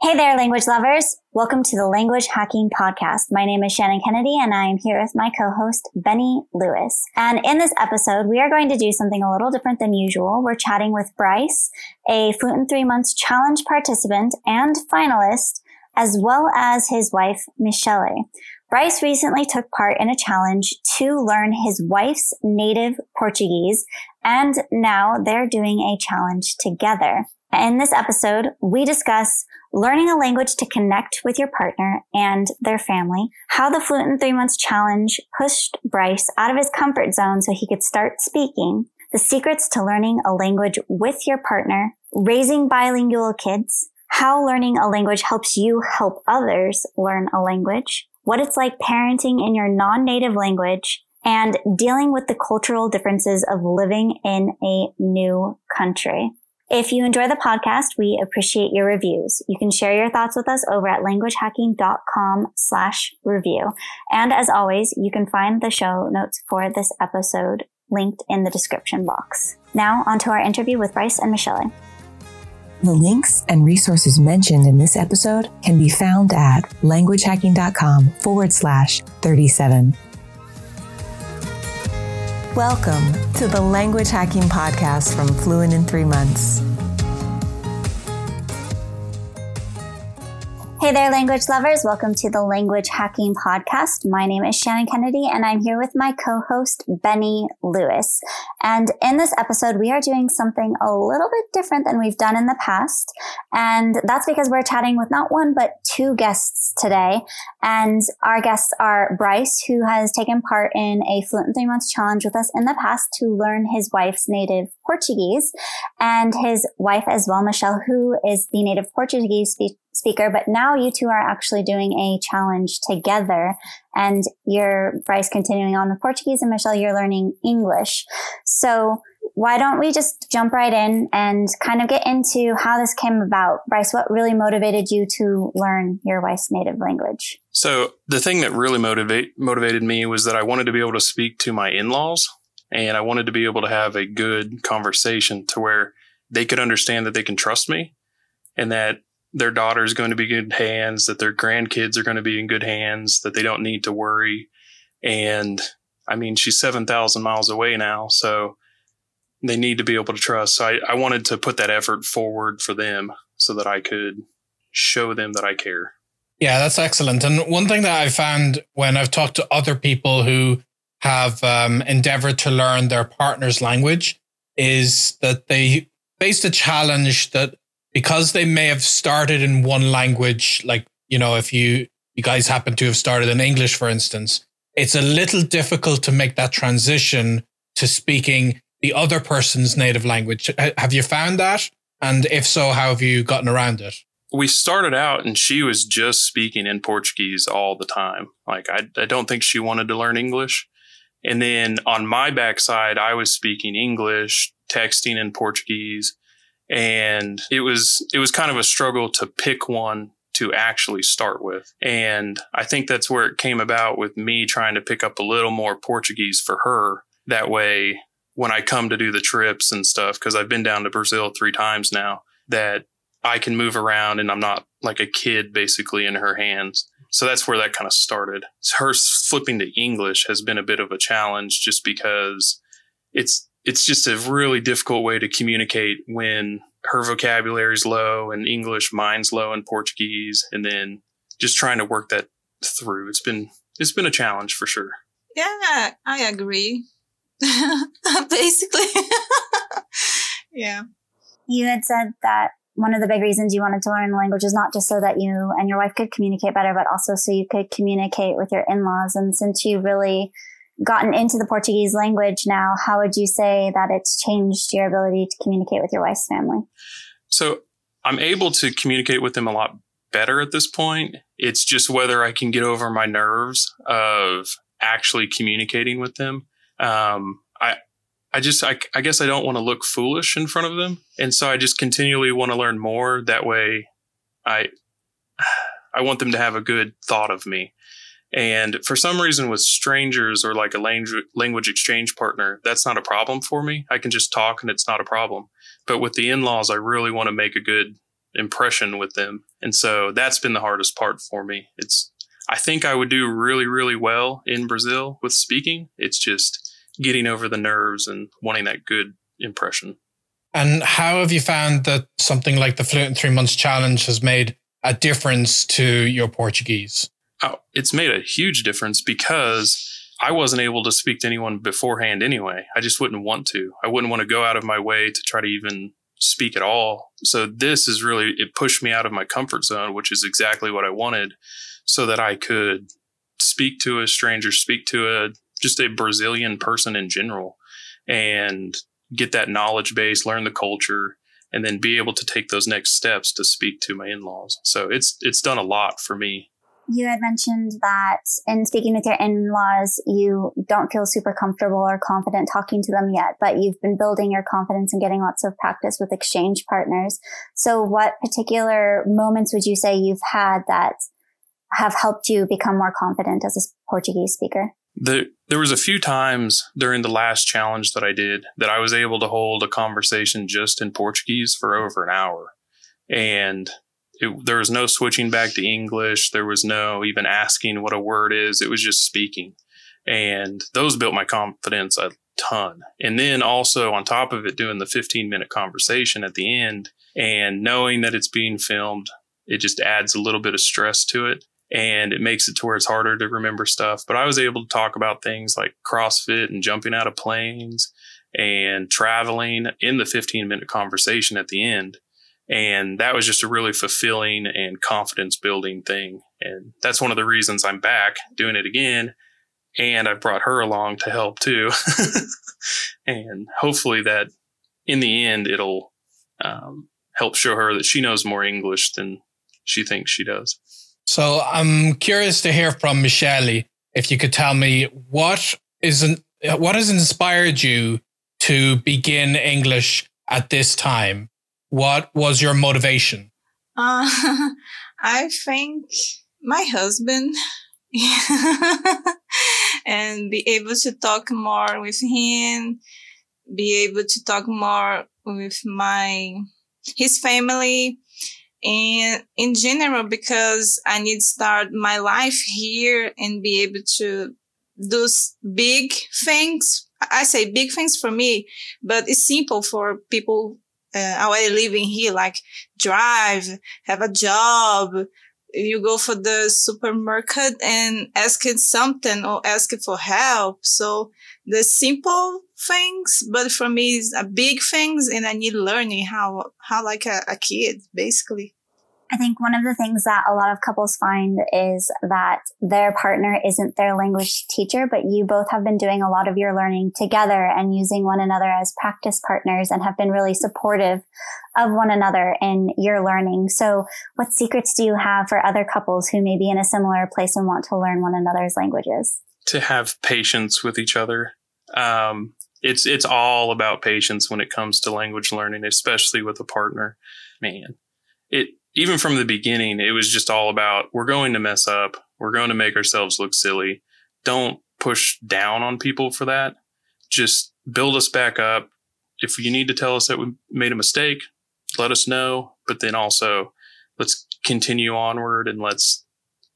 Hey there, language lovers. Welcome to the Language Hacking Podcast. My name is Shannon Kennedy and I am here with my co-host, Benny Lewis. And in this episode, we are going to do something a little different than usual. We're chatting with Bryce, a Fluent in Three Months Challenge participant and finalist, as well as his wife, Michelle. Bryce recently took part in a challenge to learn his wife's native Portuguese, and now they're doing a challenge together. In this episode, we discuss learning a language to connect with your partner and their family, how the Fluent in Three Months Challenge pushed Bryce out of his comfort zone so he could start speaking, the secrets to learning a language with your partner, raising bilingual kids, how learning a language helps you help others learn a language, what it's like parenting in your non-native language, and dealing with the cultural differences of living in a new country. If you enjoy the podcast, we appreciate your reviews. You can share your thoughts with us over at languagehacking.com slash review. And as always, you can find the show notes for this episode linked in the description box. Now onto our interview with Bryce and Michelle. The links and resources mentioned in this episode can be found at languagehacking.com forward slash 37. Welcome to the Language Hacking Podcast from Fluent in Three Months. Hey there, language lovers. Welcome to the Language Hacking Podcast. My name is Shannon Kennedy and I'm here with my co-host, Benny Lewis. And in this episode, we are doing something a little bit different than we've done in the past. And that's because we're chatting with not one, but two guests today. And our guests are Bryce, who has taken part in a Fluent in Three Months challenge with us in the past to learn his wife's native Portuguese and his wife as well, Michelle, who is the native Portuguese speaker speaker, but now you two are actually doing a challenge together and you're Bryce continuing on with Portuguese and Michelle, you're learning English. So why don't we just jump right in and kind of get into how this came about? Bryce, what really motivated you to learn your wife's native language? So the thing that really motivate motivated me was that I wanted to be able to speak to my in-laws and I wanted to be able to have a good conversation to where they could understand that they can trust me and that their daughter is going to be in good hands, that their grandkids are going to be in good hands, that they don't need to worry. And I mean, she's 7,000 miles away now. So they need to be able to trust. So I, I wanted to put that effort forward for them so that I could show them that I care. Yeah, that's excellent. And one thing that I've found when I've talked to other people who have um, endeavored to learn their partner's language is that they face the challenge that because they may have started in one language, like, you know, if you, you guys happen to have started in English, for instance, it's a little difficult to make that transition to speaking the other person's native language. Have you found that? And if so, how have you gotten around it? We started out and she was just speaking in Portuguese all the time. Like, I, I don't think she wanted to learn English. And then on my backside, I was speaking English, texting in Portuguese and it was it was kind of a struggle to pick one to actually start with. And I think that's where it came about with me trying to pick up a little more Portuguese for her. That way, when I come to do the trips and stuff, because I've been down to Brazil three times now, that I can move around and I'm not like a kid basically in her hands. So that's where that kind of started. Her flipping to English has been a bit of a challenge just because it's it's just a really difficult way to communicate when her vocabulary is low and English, mine's low in Portuguese, and then just trying to work that through. It's been it's been a challenge for sure. Yeah, I agree. Basically, yeah. You had said that one of the big reasons you wanted to learn the language is not just so that you and your wife could communicate better, but also so you could communicate with your in-laws. And since you really gotten into the Portuguese language now, how would you say that it's changed your ability to communicate with your wife's family? So I'm able to communicate with them a lot better at this point. It's just whether I can get over my nerves of actually communicating with them. Um, I, I just, I, I guess I don't want to look foolish in front of them. And so I just continually want to learn more. That way I, I want them to have a good thought of me. And for some reason, with strangers or like a language exchange partner, that's not a problem for me. I can just talk and it's not a problem. But with the in laws, I really want to make a good impression with them. And so that's been the hardest part for me. It's, I think I would do really, really well in Brazil with speaking. It's just getting over the nerves and wanting that good impression. And how have you found that something like the Fluent in Three Months Challenge has made a difference to your Portuguese? Oh, it's made a huge difference because I wasn't able to speak to anyone beforehand anyway. I just wouldn't want to. I wouldn't want to go out of my way to try to even speak at all. So this is really, it pushed me out of my comfort zone, which is exactly what I wanted so that I could speak to a stranger, speak to a, just a Brazilian person in general and get that knowledge base, learn the culture, and then be able to take those next steps to speak to my in-laws. So it's, it's done a lot for me you had mentioned that in speaking with your in-laws, you don't feel super comfortable or confident talking to them yet, but you've been building your confidence and getting lots of practice with exchange partners. So what particular moments would you say you've had that have helped you become more confident as a Portuguese speaker? The, there was a few times during the last challenge that I did that I was able to hold a conversation just in Portuguese for over an hour. And it, there was no switching back to English. There was no even asking what a word is. It was just speaking. And those built my confidence a ton. And then also on top of it, doing the 15 minute conversation at the end and knowing that it's being filmed, it just adds a little bit of stress to it and it makes it to where it's harder to remember stuff. But I was able to talk about things like CrossFit and jumping out of planes and traveling in the 15 minute conversation at the end. And that was just a really fulfilling and confidence building thing. And that's one of the reasons I'm back doing it again. And I've brought her along to help too. and hopefully that in the end, it'll um, help show her that she knows more English than she thinks she does. So I'm curious to hear from Michelle. If you could tell me what is what has inspired you to begin English at this time what was your motivation? Uh, I think my husband and be able to talk more with him, be able to talk more with my his family and in general because I need to start my life here and be able to do big things. I say big things for me, but it's simple for people uh, already living here, like drive, have a job, you go for the supermarket and asking something or asking for help. So the simple things, but for me, it's a big things, and I need learning how how like a, a kid, basically. I think one of the things that a lot of couples find is that their partner isn't their language teacher, but you both have been doing a lot of your learning together and using one another as practice partners and have been really supportive of one another in your learning. So what secrets do you have for other couples who may be in a similar place and want to learn one another's languages? To have patience with each other. Um, it's, it's all about patience when it comes to language learning, especially with a partner. Man, it, even from the beginning, it was just all about we're going to mess up. We're going to make ourselves look silly. Don't push down on people for that. Just build us back up. If you need to tell us that we made a mistake, let us know. But then also, let's continue onward and let's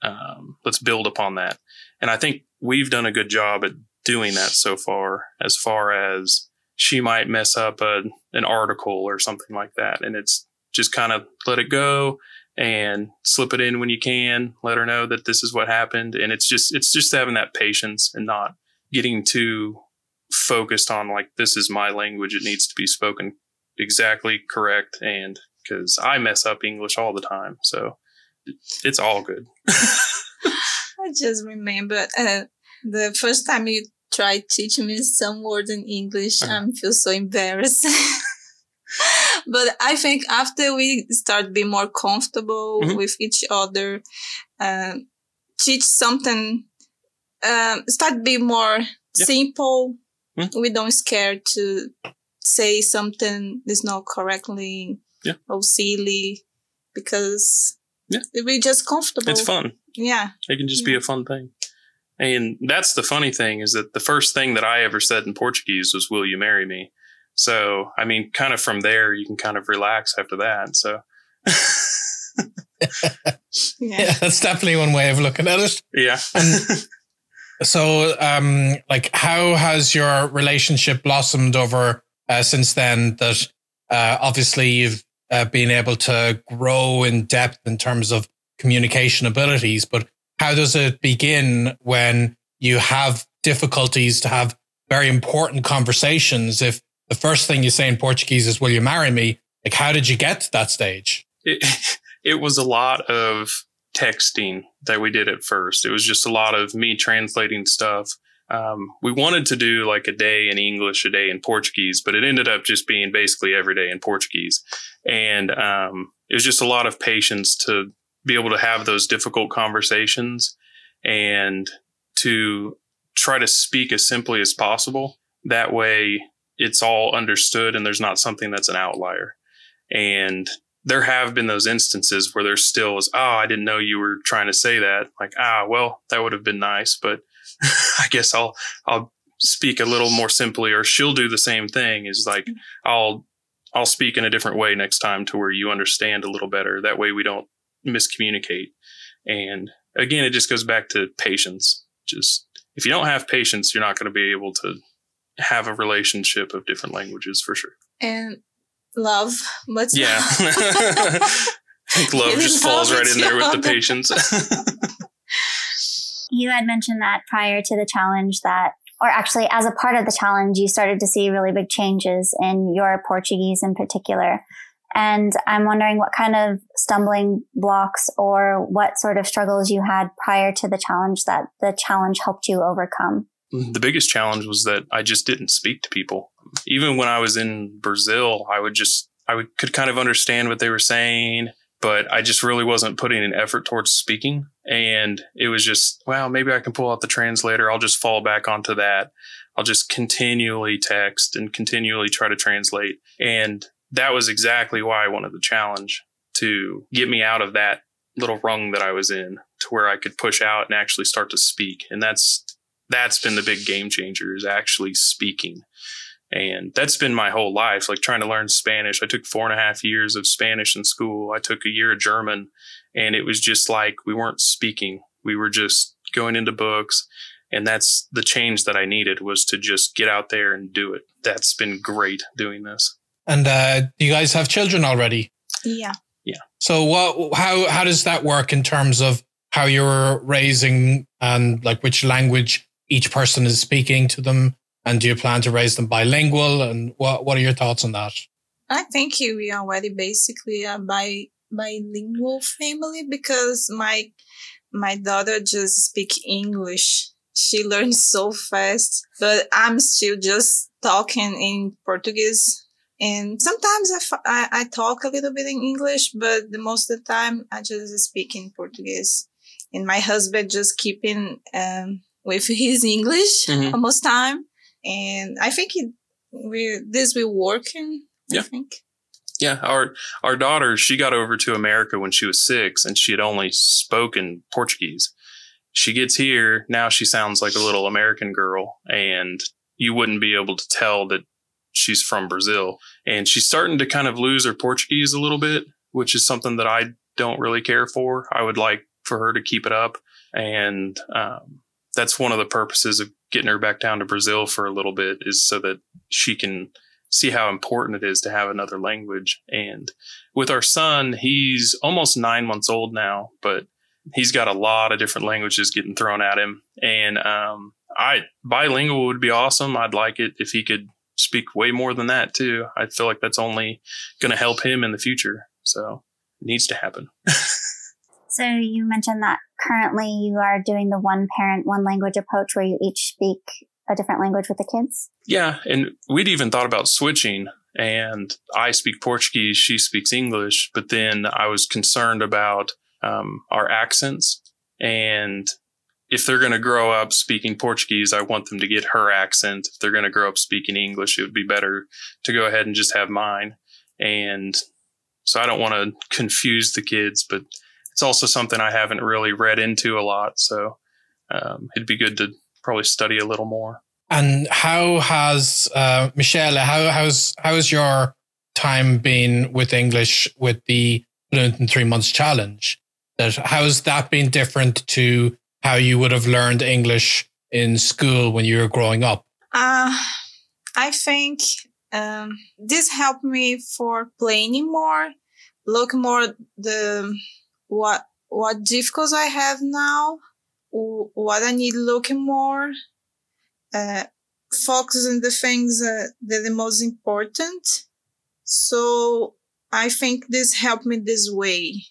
um, let's build upon that. And I think we've done a good job at doing that so far. As far as she might mess up a, an article or something like that, and it's just kind of let it go and slip it in when you can. Let her know that this is what happened. And it's just, it's just having that patience and not getting too focused on like, this is my language. It needs to be spoken exactly correct. And because I mess up English all the time. So it's all good. I just remember uh, the first time you tried teaching me some words in English, uh-huh. I feel so embarrassed. but I think after we start being more comfortable mm-hmm. with each other, uh, teach something, um, start being more simple. Mm-hmm. We don't scare to say something is not correctly yeah. or silly because yeah. we're just comfortable. It's fun. Yeah. It can just yeah. be a fun thing. And that's the funny thing is that the first thing that I ever said in Portuguese was, Will you marry me? So, I mean, kind of from there, you can kind of relax after that. So, Yeah. Yeah, that's definitely one way of looking at it. Yeah. And so, um, like, how has your relationship blossomed over uh, since then? That uh, obviously you've uh, been able to grow in depth in terms of communication abilities, but how does it begin when you have difficulties to have very important conversations? If the first thing you say in Portuguese is, Will you marry me? Like, how did you get to that stage? It, it was a lot of texting that we did at first. It was just a lot of me translating stuff. Um, we wanted to do like a day in English, a day in Portuguese, but it ended up just being basically every day in Portuguese. And um, it was just a lot of patience to be able to have those difficult conversations and to try to speak as simply as possible. That way, it's all understood and there's not something that's an outlier. And there have been those instances where there still is, oh, I didn't know you were trying to say that. Like, ah, well, that would have been nice, but I guess I'll I'll speak a little more simply, or she'll do the same thing. Is like I'll I'll speak in a different way next time to where you understand a little better. That way we don't miscommunicate. And again, it just goes back to patience. Just if you don't have patience, you're not going to be able to have a relationship of different languages for sure. And love, but Yeah. Love just falls love right in there with the patience. You had mentioned that prior to the challenge that, or actually as a part of the challenge, you started to see really big changes in your Portuguese in particular. And I'm wondering what kind of stumbling blocks or what sort of struggles you had prior to the challenge that the challenge helped you overcome. The biggest challenge was that I just didn't speak to people. Even when I was in Brazil, I would just I would, could kind of understand what they were saying, but I just really wasn't putting an effort towards speaking. And it was just, well, maybe I can pull out the translator. I'll just fall back onto that. I'll just continually text and continually try to translate. And that was exactly why I wanted the challenge to get me out of that little rung that I was in to where I could push out and actually start to speak. And that's that's been the big game changer is actually speaking. And that's been my whole life, like trying to learn Spanish. I took four and a half years of Spanish in school. I took a year of German and it was just like we weren't speaking. We were just going into books. And that's the change that I needed was to just get out there and do it. That's been great doing this. And uh, you guys have children already? Yeah. Yeah. So what? How how does that work in terms of how you're raising and like which language each person is speaking to them? And do you plan to raise them bilingual? And what what are your thoughts on that? I think we are already basically a bi bilingual family because my my daughter just speak English. She learns so fast, but I'm still just talking in Portuguese. And sometimes I, f- I, I talk a little bit in English, but the most of the time I just speak in Portuguese. And my husband just keeping um, with his English Mhm. almost time. And I think it, we this will working. I Yeah. think. Yeah, our our daughter, she got over to America when she was six, and she had only spoken Portuguese. She gets here now; she sounds like a little American girl, and you wouldn't be able to tell that she's from Brazil. And she's starting to kind of lose her Portuguese a little bit, which is something that I don't really care for. I would like for her to keep it up, and um, that's one of the purposes of getting her back down to Brazil for a little bit, is so that she can see how important it is to have another language. And with our son, he's almost nine months old now, but he's got a lot of different languages getting thrown at him. And um, I bilingual would be awesome. I'd like it if he could speak way more than that too. I feel like that's only going to help him in the future. So it needs to happen. So you mentioned that currently you are doing the one parent, one language approach where you each speak a different language with the kids. Yeah, and we'd even thought about switching. And I speak Portuguese, she speaks English, but then I was concerned about um, our accents. And if they're going to grow up speaking Portuguese, I want them to get her accent. If they're going to grow up speaking English, it would be better to go ahead and just have mine. And so I don't want to confuse the kids, but it's also something I haven't really read into a lot. So um, it'd be good to probably study a little more. And how has uh, Michelle? How how's how's your time been with English with the fluent in three months challenge. That how's that been different to how you would have learned English in school when you were growing up? Uh, I think um, this helped me for planning more, look more the what what difficulties I have now, what I need looking more, uh, focus on the things uh, that are the most important. So I think this helped me this way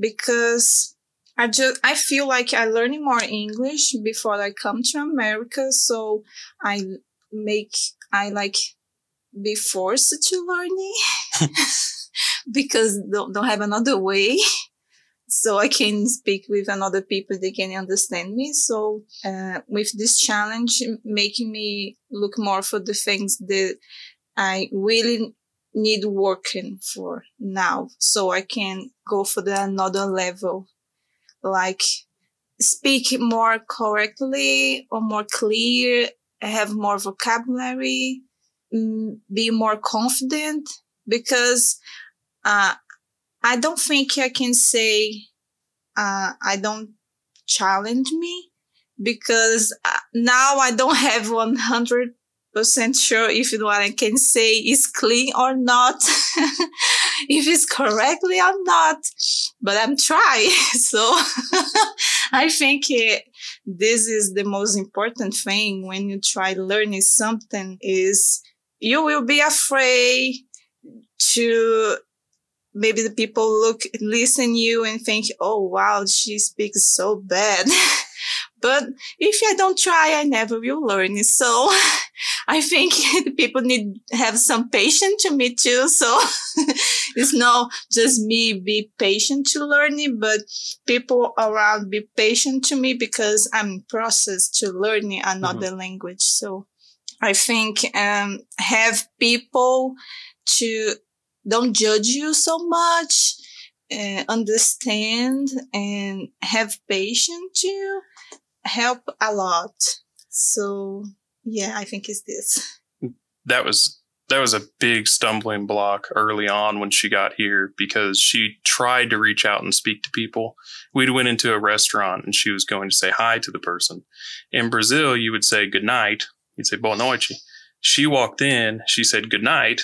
because I just I feel like I learning more English before I come to America, so I make I like be forced to learning because don't don't have another way. So I can speak with another people, they can understand me. So uh, with this challenge, making me look more for the things that I really need working for now, so I can go for the another level like speak more correctly or more clear, have more vocabulary, be more confident because uh, I don't think I can say uh, I don't challenge me because uh, now I don't have 100 percent sure if what I can say is clean or not, if it's correctly or not. But I'm trying. So I think it, this is the most important thing when you try learning something is you will be afraid to maybe the people look listen you and think oh wow she speaks so bad but if i don't try i never will learn so I think people need have some patience to me too. So it's not just me be patient to learning, but people around be patient to me because I'm process to learning another mm-hmm. language. So I think um, have people to don't judge you so much, uh, understand and have patience to help a lot. So yeah, I think it's this. That was that was a big stumbling block early on when she got here because she tried to reach out and speak to people. We'd went into a restaurant and she was going to say hi to the person. In Brazil, you would say good night. You'd say boa noite. She walked in, she said good night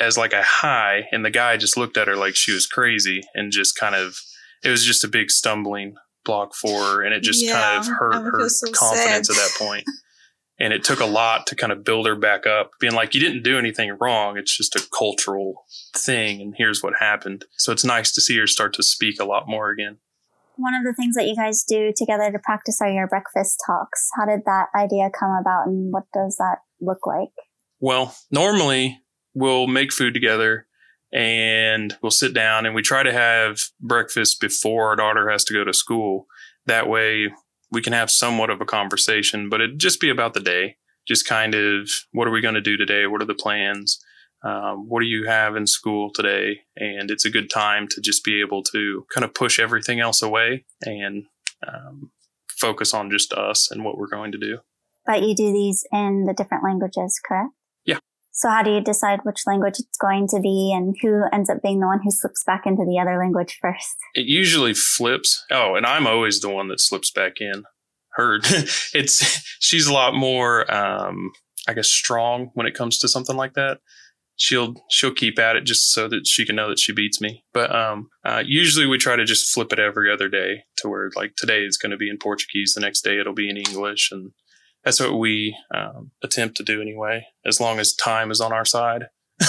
as like a high and the guy just looked at her like she was crazy and just kind of it was just a big stumbling block for her and it just yeah, kind of hurt her so confidence sad. at that point. and it took a lot to kind of build her back up being like you didn't do anything wrong. It's just a cultural thing and here's what happened. So it's nice to see her start to speak a lot more again. One of the things that you guys do together to practice are your breakfast talks. How did that idea come about and what does that look like? Well normally we'll make food together and we'll sit down and we try to have breakfast before our daughter has to go to school that way we can have somewhat of a conversation, but it'd just be about the day. Just kind of what are we going to do today? What are the plans? Um, what do you have in school today? And it's a good time to just be able to kind of push everything else away and um, focus on just us and what we're going to do. But you do these in the different languages, correct? So how do you decide which language it's going to be and who ends up being the one who slips back into the other language first? It usually flips. Oh, and I'm always the one that slips back in. Her, it's, she's a lot more, um, I guess, strong when it comes to something like that. She'll, she'll keep at it just so that she can know that she beats me. But, um, uh, usually we try to just flip it every other day to where like today is going to be in Portuguese. The next day it'll be in English and, that's what we um, attempt to do anyway, as long as time is on our side.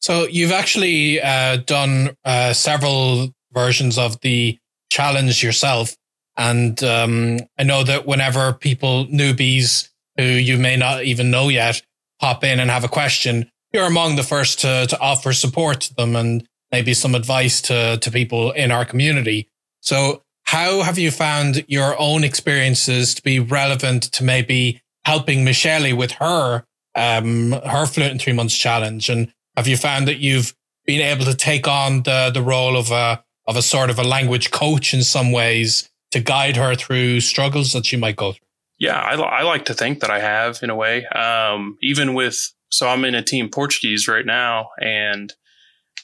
so you've actually uh, done uh, several versions of the challenge yourself. And um, I know that whenever people, newbies who you may not even know yet, hop in and have a question, you're among the first to, to offer support to them and maybe some advice to, to people in our community. So how have you found your own experiences to be relevant to maybe helping Michelle with her um, her fluent in three months challenge? And have you found that you've been able to take on the the role of a of a sort of a language coach in some ways to guide her through struggles that she might go through? Yeah, I, I like to think that I have in a way. Um, even with so I'm in a team Portuguese right now, and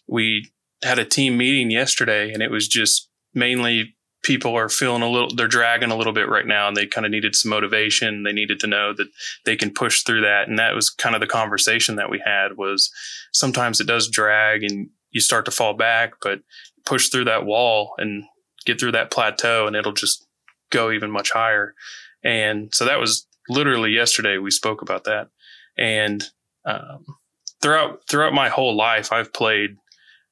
we had a team meeting yesterday and it was just mainly people are feeling a little they're dragging a little bit right now and they kind of needed some motivation. They needed to know that they can push through that. And that was kind of the conversation that we had was sometimes it does drag and you start to fall back but push through that wall and get through that plateau and it'll just go even much higher. And so that was literally yesterday we spoke about that. And um, throughout throughout my whole life i've played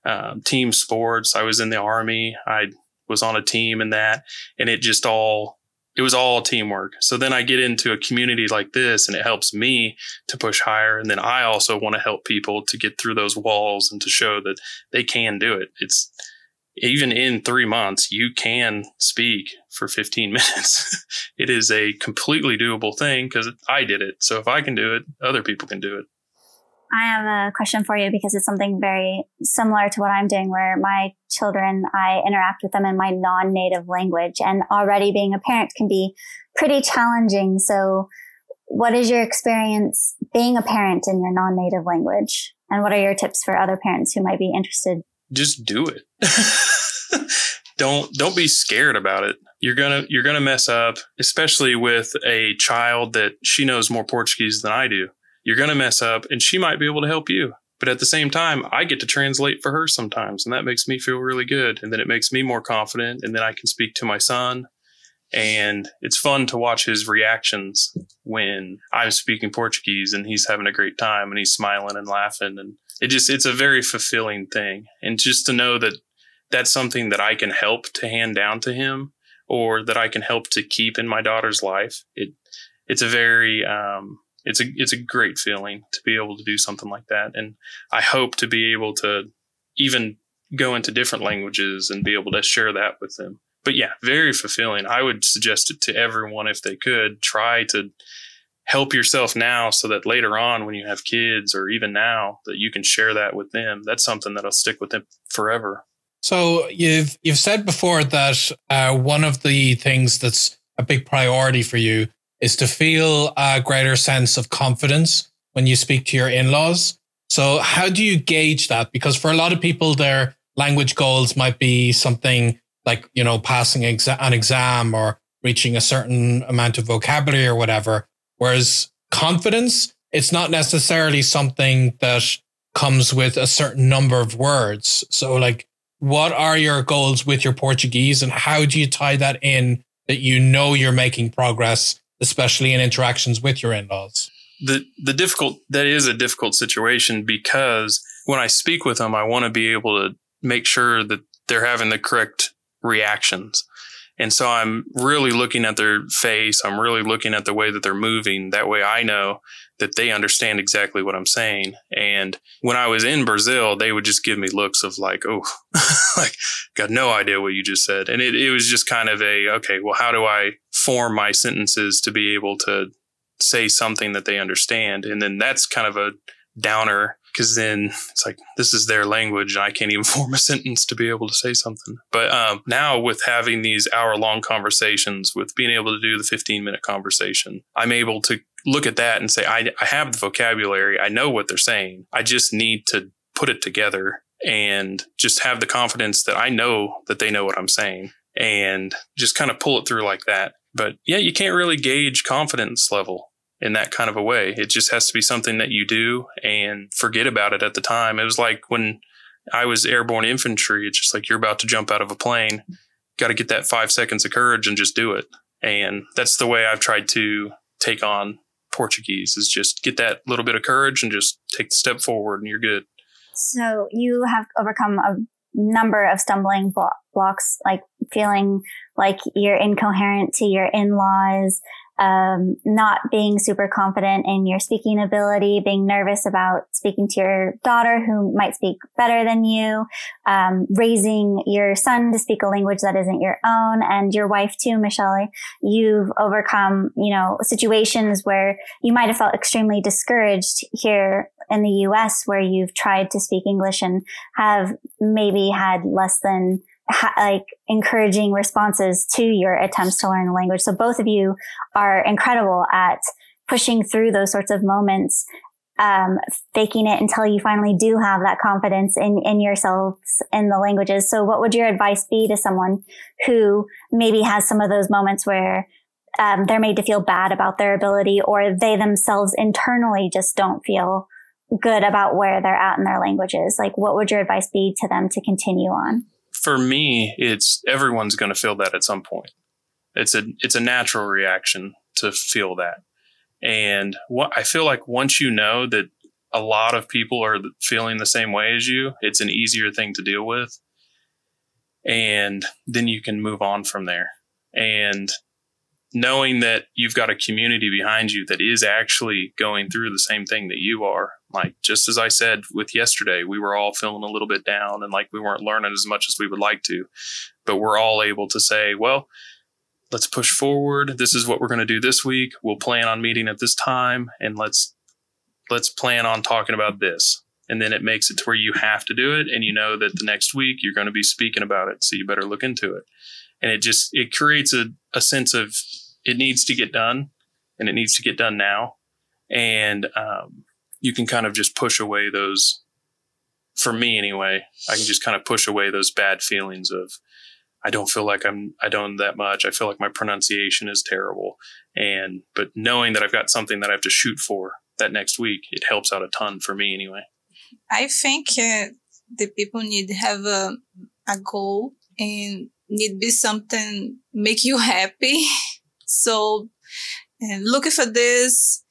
um, team sports. I was in the army. I was on a team and that, and it just all it was all teamwork. So then I get into a community like this and it helps me to push higher. And then I also want to help people to get through those walls and to show that they can do it. It's even in three months, you can speak for 15 minutes. it is a completely doable thing because I did it. So if I can do it, other people can do it. I have a question for you because it's something very similar to what I'm doing where my children, I interact with them in my non-native language and already being a parent can be pretty challenging. So what is your experience being a parent in your non-native language? And what are your tips for other parents who might be interested? Just do it. don't don't be scared about it. You're gonna you're gonna mess up, especially with a child that she knows more Portuguese than I do you're going to mess up and she might be able to help you. But at the same time, I get to translate for her sometimes, and that makes me feel really good. And then it makes me more confident, and then I can speak to my son. And it's fun to watch his reactions when I'm speaking Portuguese and he's having a great time and he's smiling and laughing. And it just, it's a very fulfilling thing. And just to know that that's something that I can help to hand down to him or that I can help to keep in my daughter's life. It, it's a very, um, it's a it's a great feeling to be able to do something like that. And i hope to be able to even go into different languages and be able to share that with them. But yeah very fulfilling. I would suggest it to everyone if they could. Try to help yourself now so that later on when you have kids or even now that you can share that with them. That's something that'll stick with them forever. So you've you've said before that uh, one of the things that's a big priority for you is to feel a greater sense of confidence when you speak to your in-laws. So how do you gauge that? Because for a lot of people, their language goals might be something like, you know, passing exa- an exam or reaching a certain amount of vocabulary or whatever. Whereas confidence, it's not necessarily something that comes with a certain number of words. So like, what are your goals with your Portuguese and how do you tie that in that you know you're making progress especially in interactions with your in-laws? The the difficult that is a difficult situation because when I speak with them, I want to be able to make sure that they're having the correct reactions. And so I'm really looking at their face. I'm really looking at the way that they're moving. That way I know that they understand exactly what I'm saying. And when I was in Brazil, they would just give me looks of like, oh, like, got no idea what you just said. And it, it was just kind of a, okay, well, how do I form my sentences to be able to say something that they understand? And then that's kind of a downer because then it's like this is their language and I can't even form a sentence to be able to say something. But um, now with having these hour long conversations, with being able to do the 15 minute conversation, I'm able to look at that and say, I, I have the vocabulary. I know what they're saying. I just need to put it together and just have the confidence that I know that they know what I'm saying and just kind of pull it through like that. But yeah, you can't really gauge confidence level in that kind of a way. It just has to be something that you do and forget about it at the time. It was like when I was airborne infantry, it's just like you're about to jump out of a plane. Got to get that five seconds of courage and just do it. And that's the way I've tried to take on Portuguese is just get that little bit of courage and just take the step forward and you're good. So you have overcome a number of stumbling blocks, like feeling like you're incoherent to your in-laws, um, not being super confident in your speaking ability, being nervous about speaking to your daughter who might speak better than you, um, raising your son to speak a language that isn't your own, and your wife too, Michelle. You've overcome, you know, situations where you might have felt extremely discouraged here in the U.S., where you've tried to speak English and have maybe had less than ha- like encouraging responses to your attempts to learn the language. So both of you are incredible at pushing through those sorts of moments. um, faking it until you finally do have that confidence in, in yourselves in the languages. So what would your advice be to someone who maybe has some of those moments where um, they're made to feel bad about their ability or they themselves internally just don't feel good about where they're at in their languages? Like, what would your advice be to them to continue on? For me, it's everyone's going to feel that at some point. It's a it's a natural reaction to feel that. And what I feel like once you know that a lot of people are feeling the same way as you, it's an easier thing to deal with. And then you can move on from there. And knowing that you've got a community behind you that is actually going through the same thing that you are. Like, just as I said with yesterday, we were all feeling a little bit down and like we weren't learning as much as we would like to, but we're all able to say, well, let's push forward. This is what we're going to do this week. We'll plan on meeting at this time and let's, let's plan on talking about this. And then it makes it to where you have to do it. And you know that the next week you're going to be speaking about it. So you better look into it. And it just, it creates a, a sense of it needs to get done and it needs to get done now. And, um, you can kind of just push away those, for me anyway, I can just kind of push away those bad feelings of, I don't feel like I'm I don't that much. I feel like my pronunciation is terrible. And but knowing that I've got something that I have to shoot for that next week, it helps out a ton for me anyway. I think uh, the people need to have a a goal and need be something make you happy. so and looking for this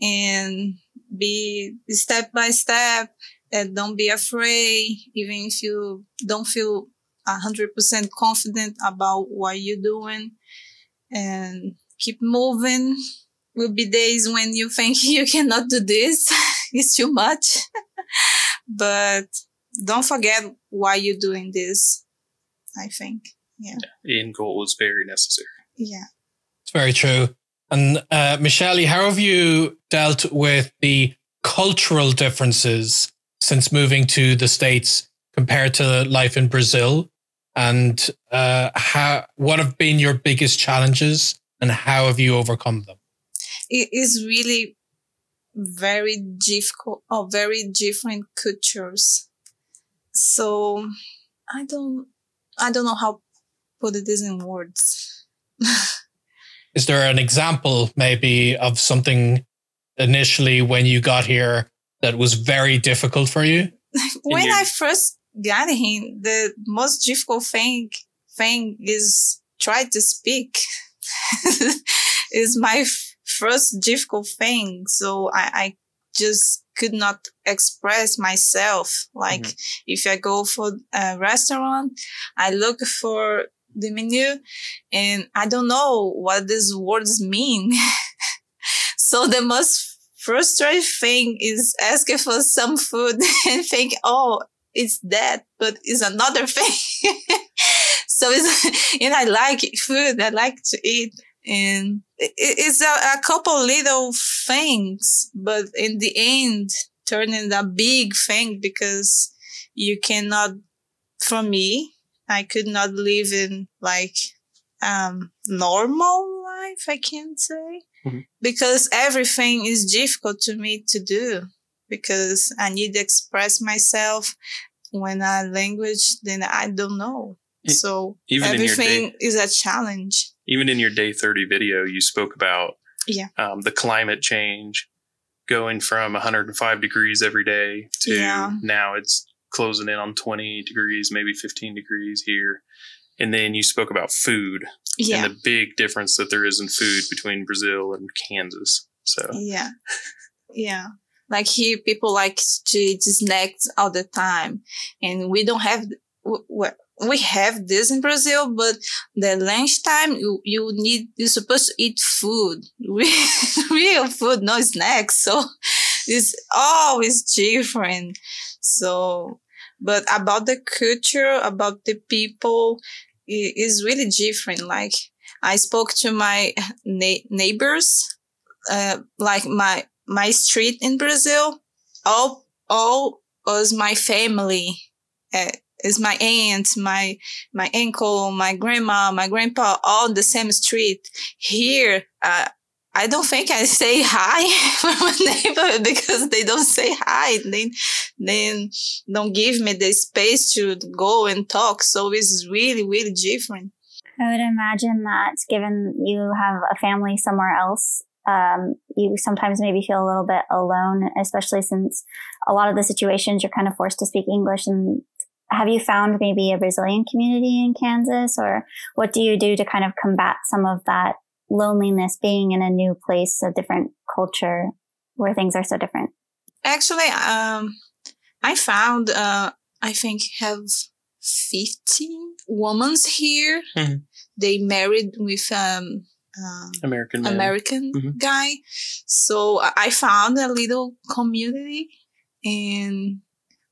and be step by step and don't be afraid even if you don't feel 100% confident about what you're doing and keep moving. Will be days when you think you cannot do this. it's too much. but don't forget why you're doing this. I think. Yeah. yeah. End goal is very necessary. Yeah. Very true. And uh, Michelle, how have you dealt with the cultural differences since moving to the States compared to life in Brazil? and uh, how what have been your biggest challenges and how have you overcome them it is really very difficult or very different cultures so i don't i don't know how put this in words is there an example maybe of something initially when you got here that was very difficult for you when i first got here, the most difficult thing thing is try to speak. is my f- first difficult thing. So I, I just could not express myself. Like mm-hmm. if I go for a restaurant, I look for the menu and I don't know what these words mean. so the most frustrating thing is asking for some food and think, oh, it's that, but it's another thing. so it's, and I like food. I like to eat and it's a, a couple little things, but in the end, turning a big thing because you cannot, for me, I could not live in like, um, normal life, I can't say, mm-hmm. because everything is difficult to me to do because I need to express myself when a language, then I don't know. So even everything day, is a challenge. Even in your day 30 video, you spoke about yeah. Um, the climate change going from 105 degrees every day to yeah. now it's closing in on 20 degrees, maybe 15 degrees here. And then you spoke about food yeah. and the big difference that there is in food between Brazil and Kansas. So yeah, yeah. Like here, people like to eat snacks all the time, and we don't have. We have this in Brazil, but the lunchtime you you need you're supposed to eat food, real food, no snacks. So it's always different. So, but about the culture, about the people, it is really different. Like I spoke to my na- neighbors, uh, like my my street in Brazil, all all was my family. Uh, is my aunt, my my uncle, my grandma, my grandpa, all the same street. Here, uh, I don't think I say hi from my neighbor because they don't say hi. They then don't give me the space to go and talk. So it's really, really different. I would imagine that given you have a family somewhere else, um, you sometimes maybe feel a little bit alone, especially since a lot of the situations you're kind of forced to speak English. And have you found maybe a Brazilian community in Kansas, or what do you do to kind of combat some of that loneliness being in a new place, a different culture where things are so different? Actually, um, I found, uh, I think have 15 women here. Mm-hmm. They married with, um, uh, American man. American mm-hmm. guy. So I found a little community and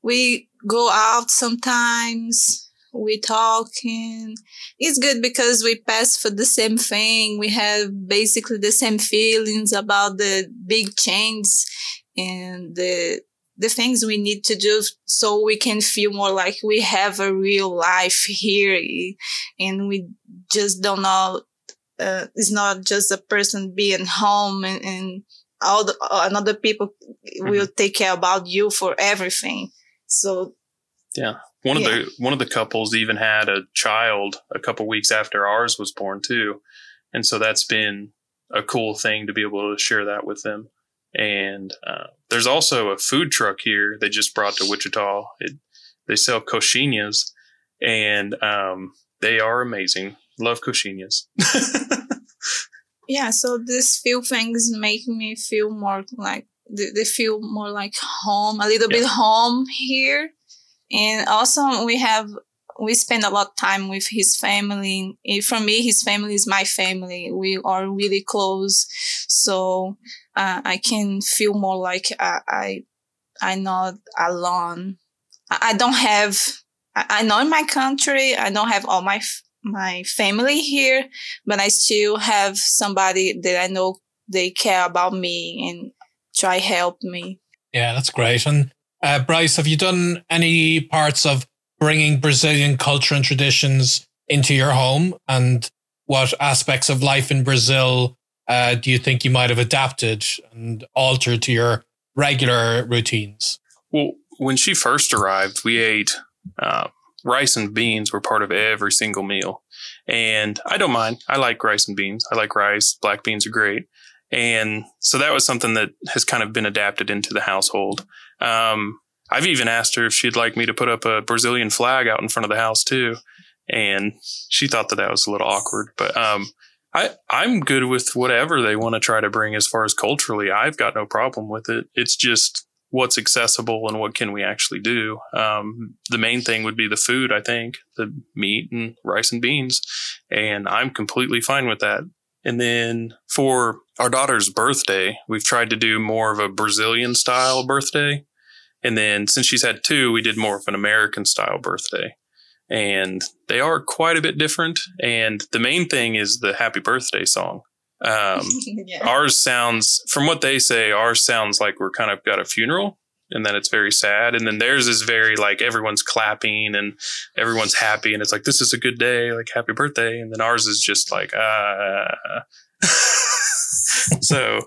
we go out sometimes we talk and it's good because we pass for the same thing. We have basically the same feelings about the big changes and the the things we need to do so we can feel more like we have a real life here and we just don't know uh, it's not just a person being home and, and all the uh, another people mm-hmm. will take care about you for everything so yeah one yeah. of the one of the couples even had a child a couple weeks after ours was born too, and so that's been a cool thing to be able to share that with them. And uh, there's also a food truck here they just brought to Wichita. It, they sell coxinhas, and um, they are amazing. Love coxinhas. yeah, so these few things make me feel more like they, they feel more like home, a little yeah. bit home here and also we have we spend a lot of time with his family. For me, his family is my family. We are really close, so uh, I can feel more like I, I I'm not alone. I, don't have. I, I know in my country, I don't have all my my family here, but I still have somebody that I know they care about me and try help me. Yeah, that's great. And uh, Bryce, have you done any parts of bringing Brazilian culture and traditions into your home? And what aspects of life in Brazil uh, do you think you might have adapted and altered to your regular routines? Well, when she first arrived, we ate uh, rice and beans were part of every single meal. And I don't mind. I like rice and beans. I like rice. Black beans are great. And so that was something that has kind of been adapted into the household. Um, I've even asked her if she'd like me to put up a Brazilian flag out in front of the house too, and she thought that that was a little awkward. But um, I I'm good with whatever they want to try to bring as far as culturally. I've got no problem with it. It's just what's accessible and what can we actually do. Um, the main thing would be the food. I think the meat and rice and beans, and I'm completely fine with that. And then for our daughter's birthday, we've tried to do more of a Brazilian style birthday. And then since she's had two, we did more of an American style birthday. And they are quite a bit different. And the main thing is the happy birthday song. Um, yeah. Ours sounds, from what they say, ours sounds like we're kind of got a funeral and then it's very sad. And then theirs is very like everyone's clapping and everyone's happy and it's like, this is a good day, like happy birthday. And then ours is just like, uh, so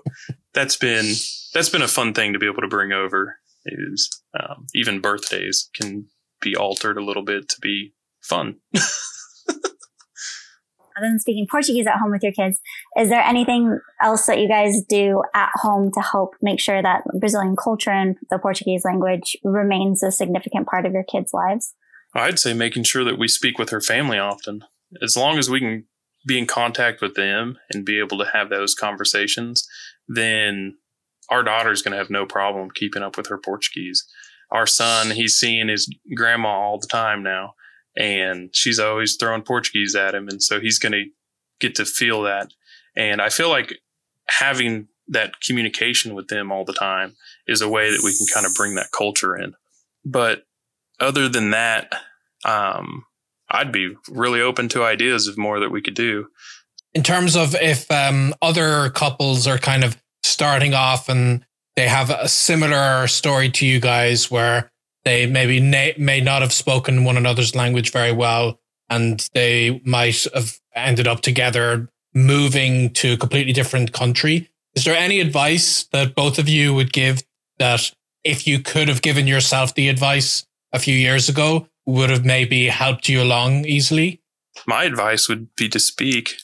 that's been, that's been a fun thing to be able to bring over is um, even birthdays can be altered a little bit to be fun. Other than speaking Portuguese at home with your kids, is there anything else that you guys do at home to help make sure that Brazilian culture and the Portuguese language remains a significant part of your kids' lives? I'd say making sure that we speak with her family often. As long as we can be in contact with them and be able to have those conversations, then our daughter's going to have no problem keeping up with her Portuguese. Our son, he's seeing his grandma all the time now, and she's always throwing Portuguese at him. And so he's going to get to feel that. And I feel like having that communication with them all the time is a way that we can kind of bring that culture in. But other than that, um, I'd be really open to ideas of more that we could do. In terms of if um, other couples are kind of starting off and they have a similar story to you guys where they maybe na- may not have spoken one another's language very well and they might have ended up together moving to a completely different country. Is there any advice that both of you would give that if you could have given yourself the advice a few years ago would have maybe helped you along easily? My advice would be to speak.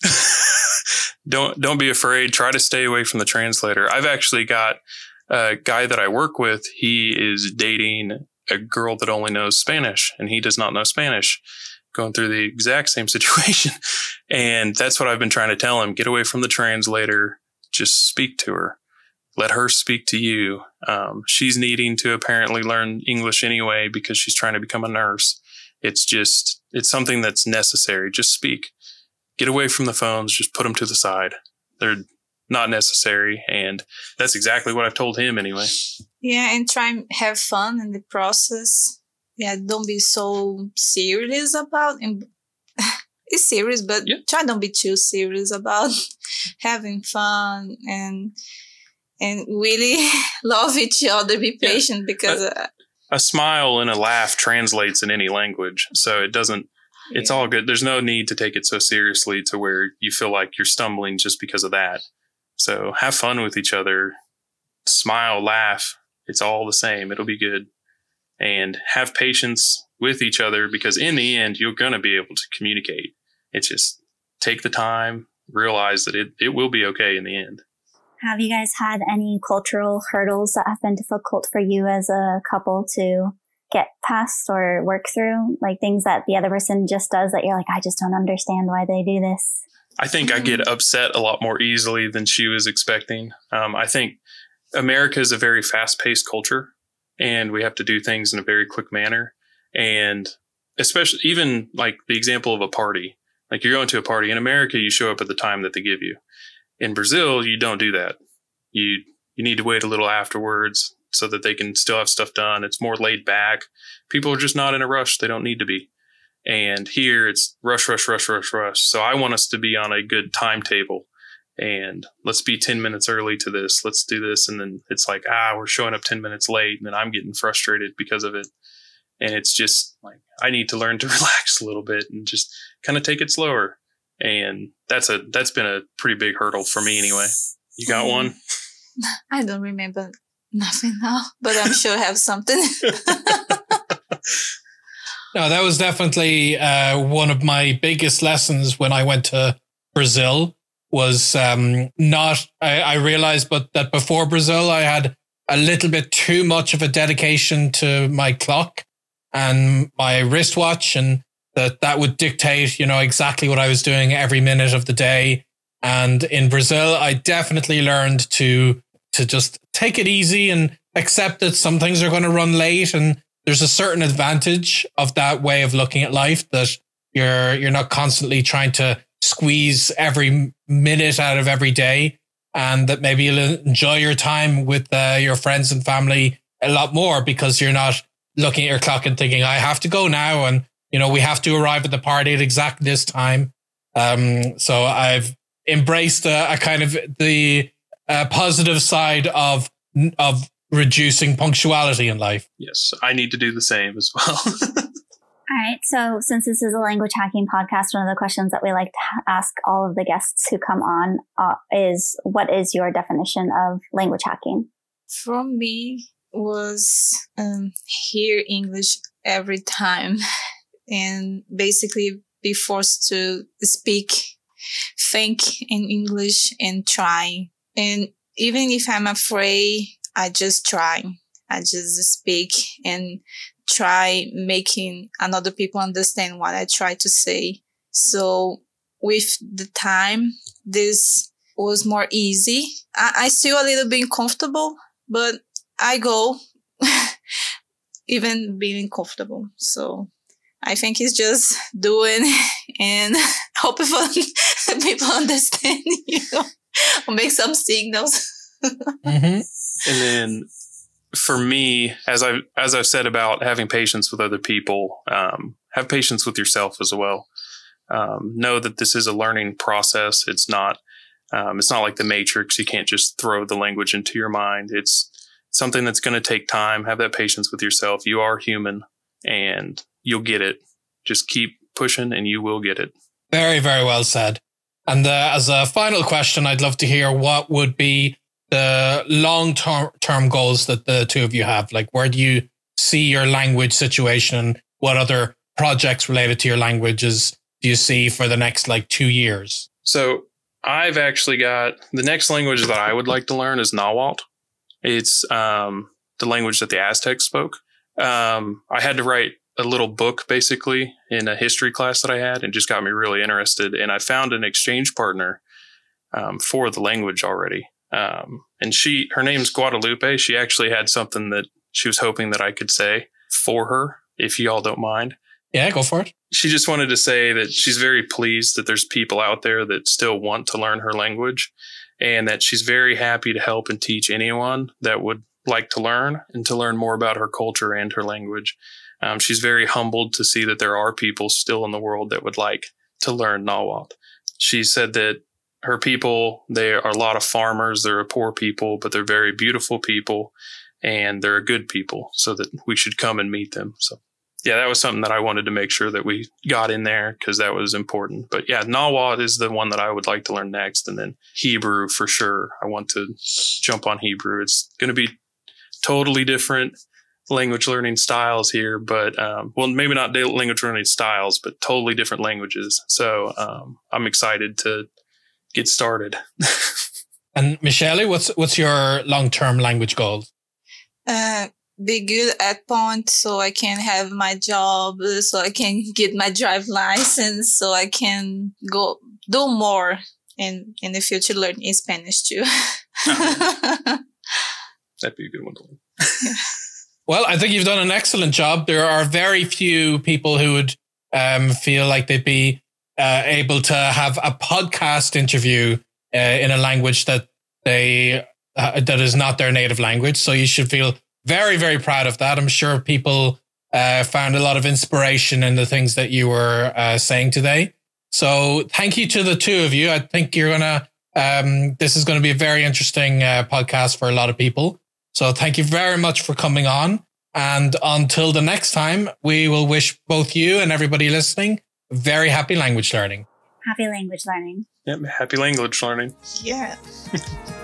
don't don't be afraid. Try to stay away from the translator. I've actually got a guy that I work with. He is dating a girl that only knows Spanish, and he does not know Spanish. Going through the exact same situation, and that's what I've been trying to tell him: get away from the translator. Just speak to her. Let her speak to you. Um, she's needing to apparently learn English anyway because she's trying to become a nurse. It's just it's something that's necessary. Just speak get away from the phones, just put them to the side. They're not necessary. And that's exactly what I've told him anyway. Yeah, and try and have fun in the process. Yeah, don't be so serious about and it's serious, but yeah. try don't be too serious about having fun and and really love each other. Be patient yeah. because uh, a smile and a laugh translates in any language, so it doesn't it's all good. There's no need to take it so seriously to where you feel like you're stumbling just because of that. So have fun with each other, smile, laugh. It's all the same. It'll be good. And have patience with each other because in the end, you're going to be able to communicate. It's just take the time, realize that it, it will be okay in the end. Have you guys had any cultural hurdles that have been difficult for you as a couple to get past or work through, like things that the other person just does that you're like, I just don't understand why they do this? I think I get upset a lot more easily than she was expecting. Um, I think America is a very fast paced culture and we have to do things in a very quick manner. And especially even like the example of a party, like you're going to a party in America, you show up at the time that they give you. In Brazil, you don't do that. You, you need to wait a little afterwards so that they can still have stuff done. It's more laid back. People are just not in a rush. They don't need to be. And here it's rush, rush, rush, rush, rush. So I want us to be on a good timetable and let's be 10 minutes early to this. Let's do this. And then it's like, ah, we're showing up 10 minutes late and then I'm getting frustrated because of it. And it's just like, I need to learn to relax a little bit and just kind of take it slower. And that's a, that's been a pretty big hurdle for me anyway. You got one? I don't remember Nothing now, but I'm sure I have something. no, that was definitely uh, one of my biggest lessons when I went to Brazil. Was um, not I, I realized, but that before Brazil, I had a little bit too much of a dedication to my clock and my wristwatch, and that that would dictate, you know, exactly what I was doing every minute of the day. And in Brazil, I definitely learned to to just take it easy and accept that some things are going to run late. And there's a certain advantage of that way of looking at life that you're you're not constantly trying to squeeze every minute out of every day. And that maybe you'll enjoy your time with uh, your friends and family a lot more because you're not looking at your clock and thinking I have to go now. And you know we have to arrive at the party at exactly this time um, so I've embraced a, a kind of the uh, positive side of of reducing punctuality in life. Yes, I need to do the same as well. all right. So, since this is a language hacking podcast, one of the questions that we like to ask all of the guests who come on uh, is, "What is your definition of language hacking?" For me, was um, hear English every time, and basically be forced to speak, think in English, and try and even if I'm afraid, I just try. I just speak and try making another people understand what I try to say. So with the time, this was more easy. I, I still a little bit uncomfortable, but I go even being comfortable. So I think he's just doing and hoping for people understand you. Know? I'll make some signals. mm-hmm. And then for me, as I as I've said about having patience with other people, um, have patience with yourself as well. Um, know that this is a learning process. It's not um, it's not like the Matrix. You can't just throw the language into your mind. It's something that's going to take time. Have that patience with yourself. You are human, and you'll get it. Just keep pushing, and you will get it. Very, very well said. And uh, as a final question, I'd love to hear what would be the long term goals that the two of you have. Like, where do you see your language situation and what other projects related to your languages do you see for the next like two years? So I've actually got the next language that I would like to learn is Nahuatl. It's um, the language that the Aztecs spoke. Um, I had to write a little book basically in a history class that I had and just got me really interested. And I found an exchange partner um, for the language already. Um, and she, her name's Guadalupe. She actually had something that she was hoping that I could say for her, if you all don't mind. Yeah, go for it. She just wanted to say that she's very pleased that there's people out there that still want to learn her language and that she's very happy to help and teach anyone that would like to learn and to learn more about her culture and her language. Um, she's very humbled to see that there are people still in the world that would like to learn Nahuatl. She said that her people, they are a lot of farmers. They're a poor people, but they're very beautiful people and they're a good people so that we should come and meet them. So yeah, that was something that I wanted to make sure that we got in there because that was important. But yeah, Nahuatl is the one that I would like to learn next. And then Hebrew for sure. I want to jump on Hebrew. It's going to be totally different language learning styles here, but um, well, maybe not language learning styles, but totally different languages. So um, I'm excited to get started. and Michelle, what's what's your long term language goal? Uh, be good at Pont so I can have my job, so I can get my drive license, so I can go do more in in the future learn in Spanish too. That'd be a good one to learn. Well, I think you've done an excellent job. There are very few people who would um, feel like they'd be uh, able to have a podcast interview uh, in a language that they uh, that is not their native language. So you should feel very, very proud of that. I'm sure people uh, found a lot of inspiration in the things that you were uh, saying today. So thank you to the two of you. I think you're gonna. Um, this is going to be a very interesting uh, podcast for a lot of people. So thank you very much for coming on. And until the next time, we will wish both you and everybody listening very happy language learning. Happy language learning. Yep, happy language learning. Yeah.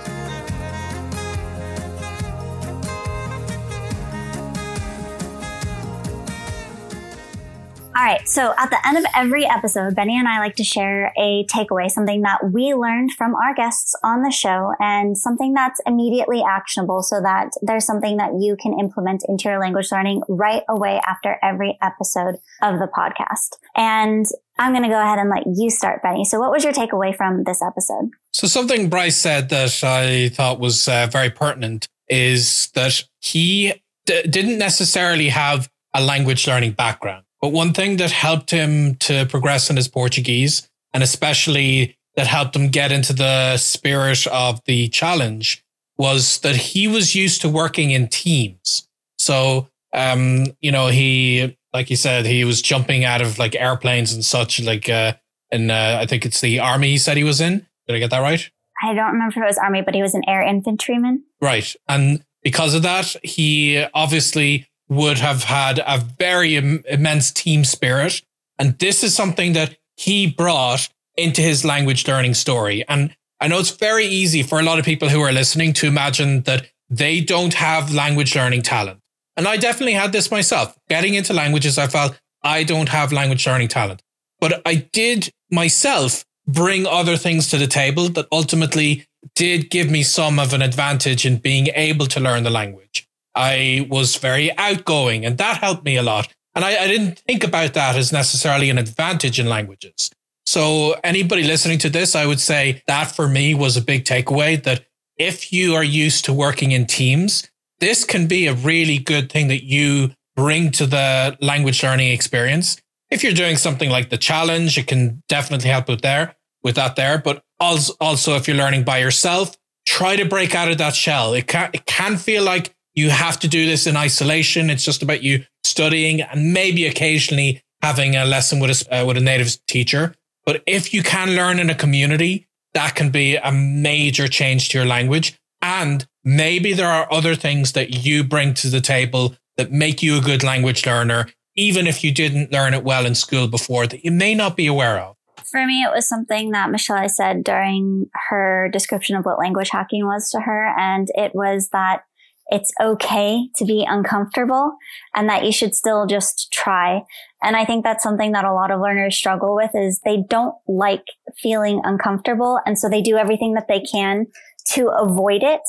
All right. So at the end of every episode, Benny and I like to share a takeaway, something that we learned from our guests on the show and something that's immediately actionable so that there's something that you can implement into your language learning right away after every episode of the podcast. And I'm going to go ahead and let you start, Benny. So what was your takeaway from this episode? So something Bryce said that I thought was uh, very pertinent is that he d- didn't necessarily have a language learning background. But one thing that helped him to progress in his Portuguese, and especially that helped him get into the spirit of the challenge, was that he was used to working in teams. So, um, you know, he, like you said, he was jumping out of like airplanes and such, like, uh, and uh, I think it's the army he said he was in. Did I get that right? I don't remember if it was army, but he was an air infantryman. Right. And because of that, he obviously would have had a very Im- immense team spirit. And this is something that he brought into his language learning story. And I know it's very easy for a lot of people who are listening to imagine that they don't have language learning talent. And I definitely had this myself. Getting into languages, I felt I don't have language learning talent. But I did myself bring other things to the table that ultimately did give me some of an advantage in being able to learn the language. I was very outgoing and that helped me a lot. And I, I didn't think about that as necessarily an advantage in languages. So anybody listening to this, I would say that for me was a big takeaway that if you are used to working in teams, this can be a really good thing that you bring to the language learning experience. If you're doing something like the challenge, it can definitely help with there, with that there. But also, also if you're learning by yourself, try to break out of that shell. It can, it can feel like you have to do this in isolation. It's just about you studying and maybe occasionally having a lesson with a, uh, with a native teacher. But if you can learn in a community, that can be a major change to your language. And maybe there are other things that you bring to the table that make you a good language learner, even if you didn't learn it well in school before that you may not be aware of. For me, it was something that Michelle said during her description of what language hacking was to her. And it was that it's okay to be uncomfortable and that you should still just try. And I think that's something that a lot of learners struggle with is they don't like feeling uncomfortable. And so they do everything that they can to avoid it.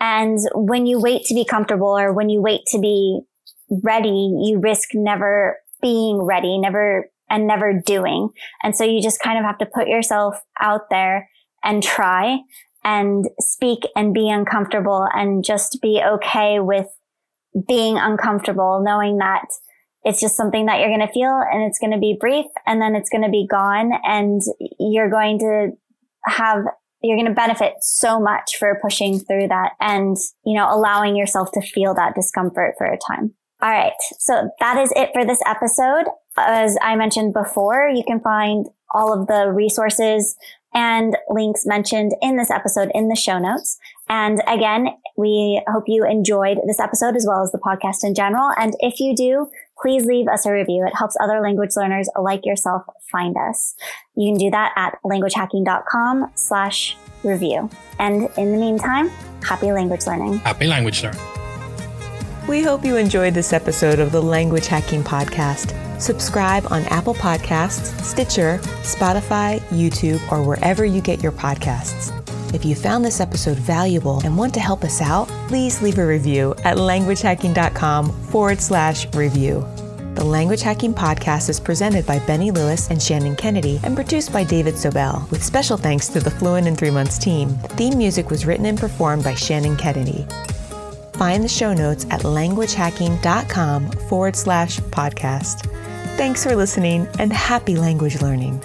And when you wait to be comfortable or when you wait to be ready, you risk never being ready, never and never doing. And so you just kind of have to put yourself out there and try and speak and be uncomfortable and just be okay with being uncomfortable, knowing that it's just something that you're going to feel and it's going to be brief and then it's going to be gone and you're going to have you're going to benefit so much for pushing through that and you know allowing yourself to feel that discomfort for a time. All right so that is it for this episode. As i mentioned before you can find all of the resources and links mentioned in this episode in the show notes. And again, we hope you enjoyed this episode as well as the podcast in general. And if you do, please leave us a review. It helps other language learners like yourself find us. You can do that at languagehacking.com slash review. And in the meantime, happy language learning. Happy language learning. We hope you enjoyed this episode of the Language Hacking Podcast. Subscribe on Apple Podcasts, Stitcher, Spotify, YouTube, or wherever you get your podcasts. If you found this episode valuable and want to help us out, please leave a review at languagehacking.com forward slash review. The Language Hacking Podcast is presented by Benny Lewis and Shannon Kennedy and produced by David Sobel, with special thanks to the Fluent in Three Months team. The theme music was written and performed by Shannon Kennedy. Find the show notes at languagehacking.com forward slash podcast. Thanks for listening and happy language learning.